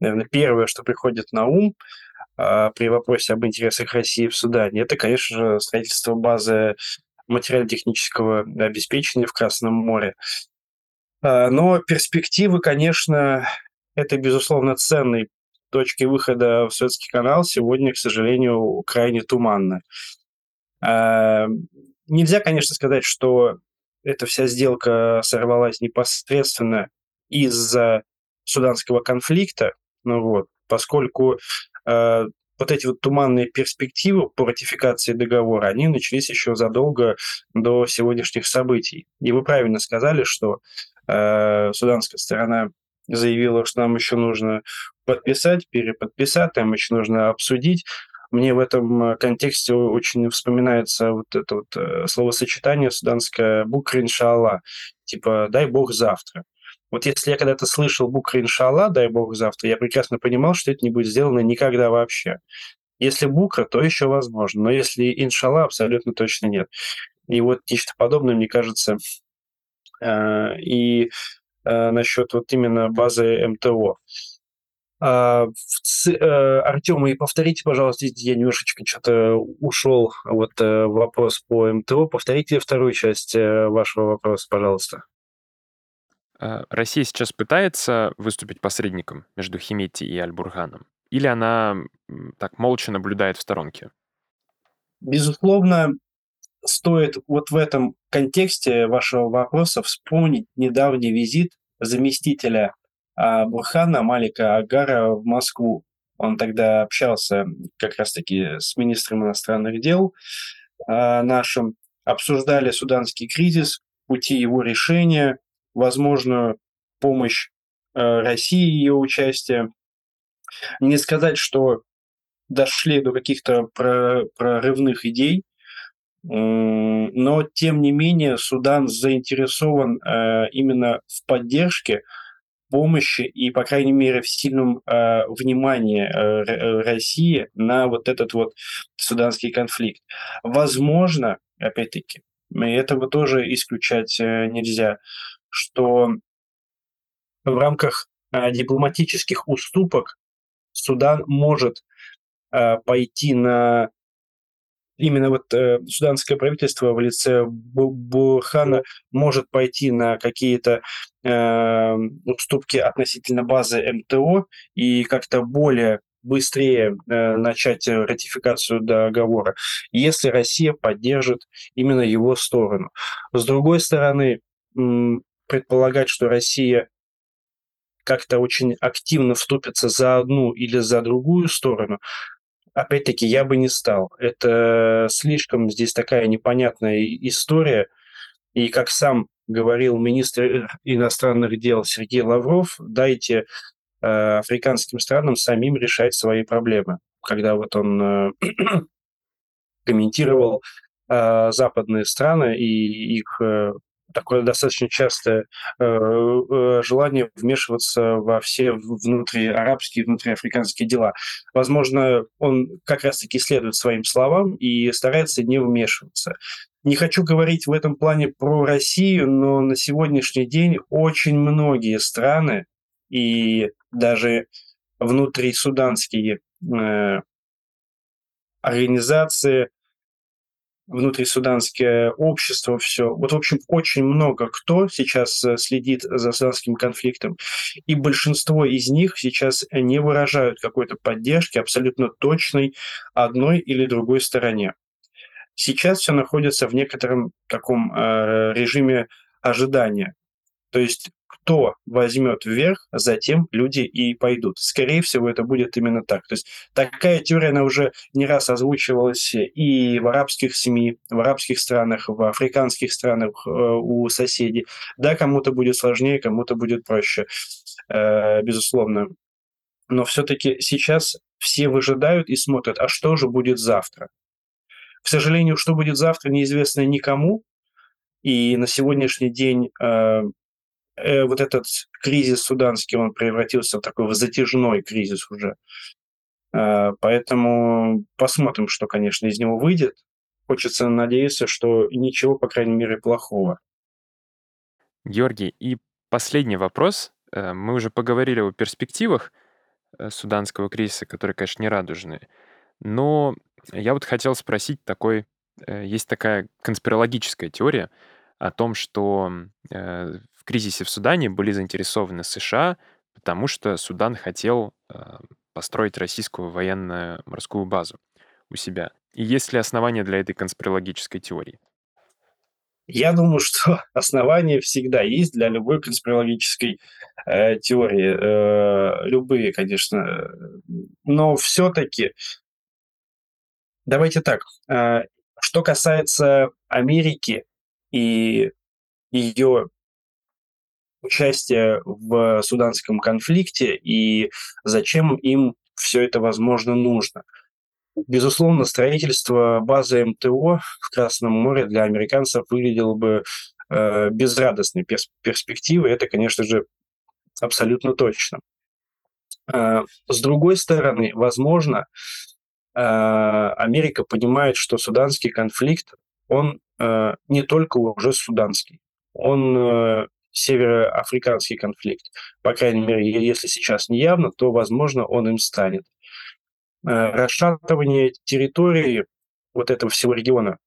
наверное, первое, что приходит на ум а, при вопросе об интересах России в Судане, это, конечно же, строительство базы материально-технического обеспечения в Красном море. А, но перспективы, конечно, это, безусловно, ценной точки выхода в Советский канал сегодня, к сожалению, крайне туманно. А, нельзя, конечно, сказать, что эта вся сделка сорвалась непосредственно из-за суданского конфликта, ну вот, поскольку э, вот эти вот туманные перспективы по ратификации договора, они начались еще задолго до сегодняшних событий. И вы правильно сказали, что э, суданская сторона заявила, что нам еще нужно подписать, переподписать, там еще нужно обсудить. Мне в этом контексте очень вспоминается вот это вот э, словосочетание суданское «букра иншалла», типа «дай бог завтра». Вот если я когда-то слышал «букра иншалла», «дай бог завтра», я прекрасно понимал, что это не будет сделано никогда вообще. Если букра, то еще возможно, но если иншалла, абсолютно точно нет. И вот нечто подобное, мне кажется, э, и Э, насчет вот именно базы МТО. А, э, Артем, и повторите, пожалуйста, я немножечко что-то ушел вот вопрос по МТО. Повторите вторую часть вашего вопроса, пожалуйста. Россия сейчас пытается выступить посредником между Химетти и Альбурганом? Или она так молча наблюдает в сторонке? Безусловно, стоит вот в этом контексте вашего вопроса вспомнить недавний визит заместителя а, Бурхана Малика Агара в Москву. Он тогда общался как раз-таки с министром иностранных дел а, нашим, обсуждали суданский кризис, пути его решения, возможную помощь а, России, ее участие. Не сказать, что дошли до каких-то прорывных идей, но тем не менее Судан заинтересован э, именно в поддержке, помощи и, по крайней мере, в сильном э, внимании э, России на вот этот вот суданский конфликт. Возможно, опять-таки, этого тоже исключать нельзя, что в рамках дипломатических уступок Судан может пойти на именно вот э, суданское правительство в лице Бурхана может пойти на какие-то э, уступки относительно базы МТО и как-то более быстрее э, начать ратификацию договора, если Россия поддержит именно его сторону. С другой стороны, предполагать, что Россия как-то очень активно вступится за одну или за другую сторону, опять-таки, я бы не стал. Это слишком здесь такая непонятная история. И как сам говорил министр иностранных дел Сергей Лавров, дайте э, африканским странам самим решать свои проблемы. Когда вот он э, (clears throat) комментировал э, западные страны и их э, такое достаточно частое э, э, желание вмешиваться во все внутриарабские, внутриафриканские дела. Возможно, он как раз-таки следует своим словам и старается не вмешиваться. Не хочу говорить в этом плане про Россию, но на сегодняшний день очень многие страны и даже внутрисуданские э, организации внутрисуданское общество, все. Вот, в общем, очень много кто сейчас э, следит за суданским конфликтом, и большинство из них сейчас не выражают какой-то поддержки абсолютно точной одной или другой стороне. Сейчас все находится в некотором таком э, режиме ожидания. То есть кто возьмет вверх, затем люди и пойдут. Скорее всего, это будет именно так. То есть такая теория, она уже не раз озвучивалась и в арабских СМИ, в арабских странах, в африканских странах э, у соседей. Да, кому-то будет сложнее, кому-то будет проще, э, безусловно. Но все-таки сейчас все выжидают и смотрят, а что же будет завтра. К сожалению, что будет завтра, неизвестно никому. И на сегодняшний день э, вот этот кризис суданский, он превратился в такой затяжной кризис уже. Э, поэтому посмотрим, что, конечно, из него выйдет. Хочется надеяться, что ничего, по крайней мере, плохого. Георгий, и последний вопрос. Э, мы уже поговорили о перспективах э, суданского кризиса, которые, конечно, не радужные. Но я вот хотел спросить такой... Э, есть такая конспирологическая теория о том, что кризисе в Судане были заинтересованы США, потому что Судан хотел э, построить российскую военно-морскую базу у себя. И есть ли основания для этой конспирологической теории? Я думаю, (laughs) что основания всегда есть для любой конспирологической э, теории. Э, любые, конечно. Но все-таки, давайте так, э, что касается Америки и ее участие в суданском конфликте и зачем им все это, возможно, нужно. Безусловно, строительство базы МТО в Красном море для американцев выглядело бы э, безрадостной перс- перспективой. Это, конечно же, абсолютно точно. Э, с другой стороны, возможно, э, Америка понимает, что суданский конфликт, он э, не только уже суданский, он э, североафриканский конфликт. По крайней мере, если сейчас не явно, то, возможно, он им станет. Э, расшатывание территории вот этого всего региона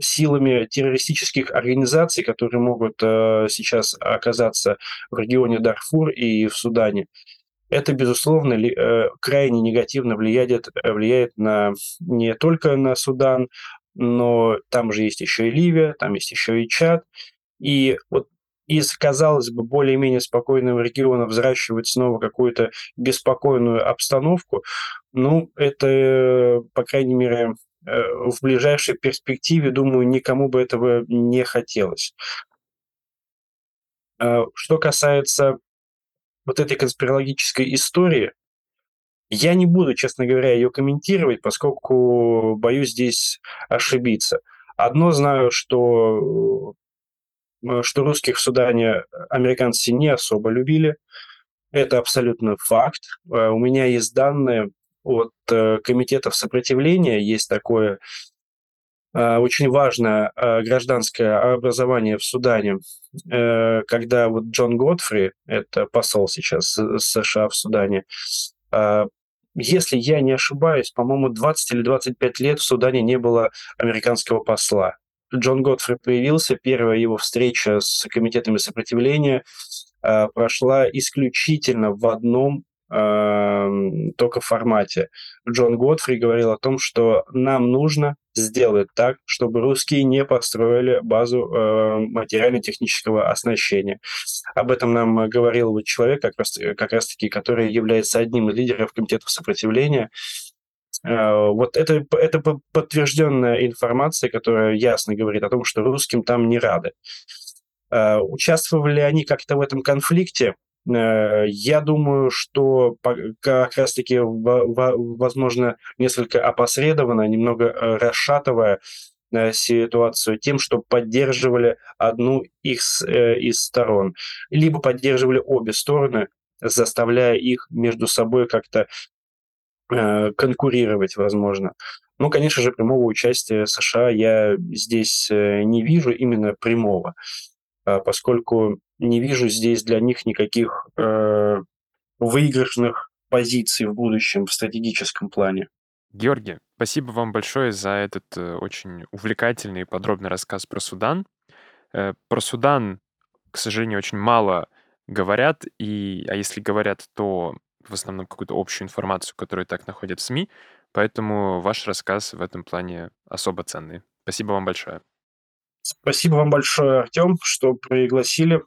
силами террористических организаций, которые могут э, сейчас оказаться в регионе Дарфур и в Судане, это, безусловно, ли, э, крайне негативно влияет, влияет на, не только на Судан, но там же есть еще и Ливия, там есть еще и Чад. И вот из, казалось бы, более-менее спокойного региона взращивать снова какую-то беспокойную обстановку, ну, это, по крайней мере, э, в ближайшей перспективе, думаю, никому бы этого не хотелось. А, что касается вот этой конспирологической истории, я не буду, честно говоря, ее комментировать, поскольку боюсь здесь ошибиться. Одно знаю, что, что русских в Судане американцы не особо любили. Это абсолютно факт. Э, у меня есть данные от э, комитетов сопротивления, есть такое очень важное гражданское образование в Судане, когда вот Джон Годфри, это посол сейчас США в Судане, если я не ошибаюсь, по-моему, 20 или 25 лет в Судане не было американского посла. Джон Готфри появился, первая его встреча с комитетами сопротивления э, прошла исключительно в одном Эм, только формате. Джон Готфри говорил о том, что нам нужно сделать так, чтобы русские не построили базу э, материально-технического оснащения. Об этом нам говорил вот человек, как раз, как раз таки, который является одним из лидеров комитетов сопротивления. Э, вот это, это подтвержденная информация, которая ясно говорит о том, что русским там не рады. Э, участвовали они как-то в этом конфликте? Э, я думаю, что как раз-таки, возможно, несколько опосредованно, немного расшатывая ситуацию тем, что поддерживали одну из, из сторон, либо поддерживали обе стороны, заставляя их между собой как-то конкурировать, возможно. Ну, конечно же, прямого участия США я здесь не вижу, именно прямого, поскольку не вижу здесь для них никаких э, выигрышных позиций в будущем в стратегическом плане. Георгий, спасибо вам большое за этот э, очень увлекательный и подробный рассказ про Судан. Э, про Судан, к сожалению, очень мало говорят, и, а если говорят, то в основном какую-то общую информацию, которую так находят в СМИ, поэтому ваш рассказ в этом плане особо ценный. Спасибо вам большое. Спасибо вам большое, Артем, что пригласили.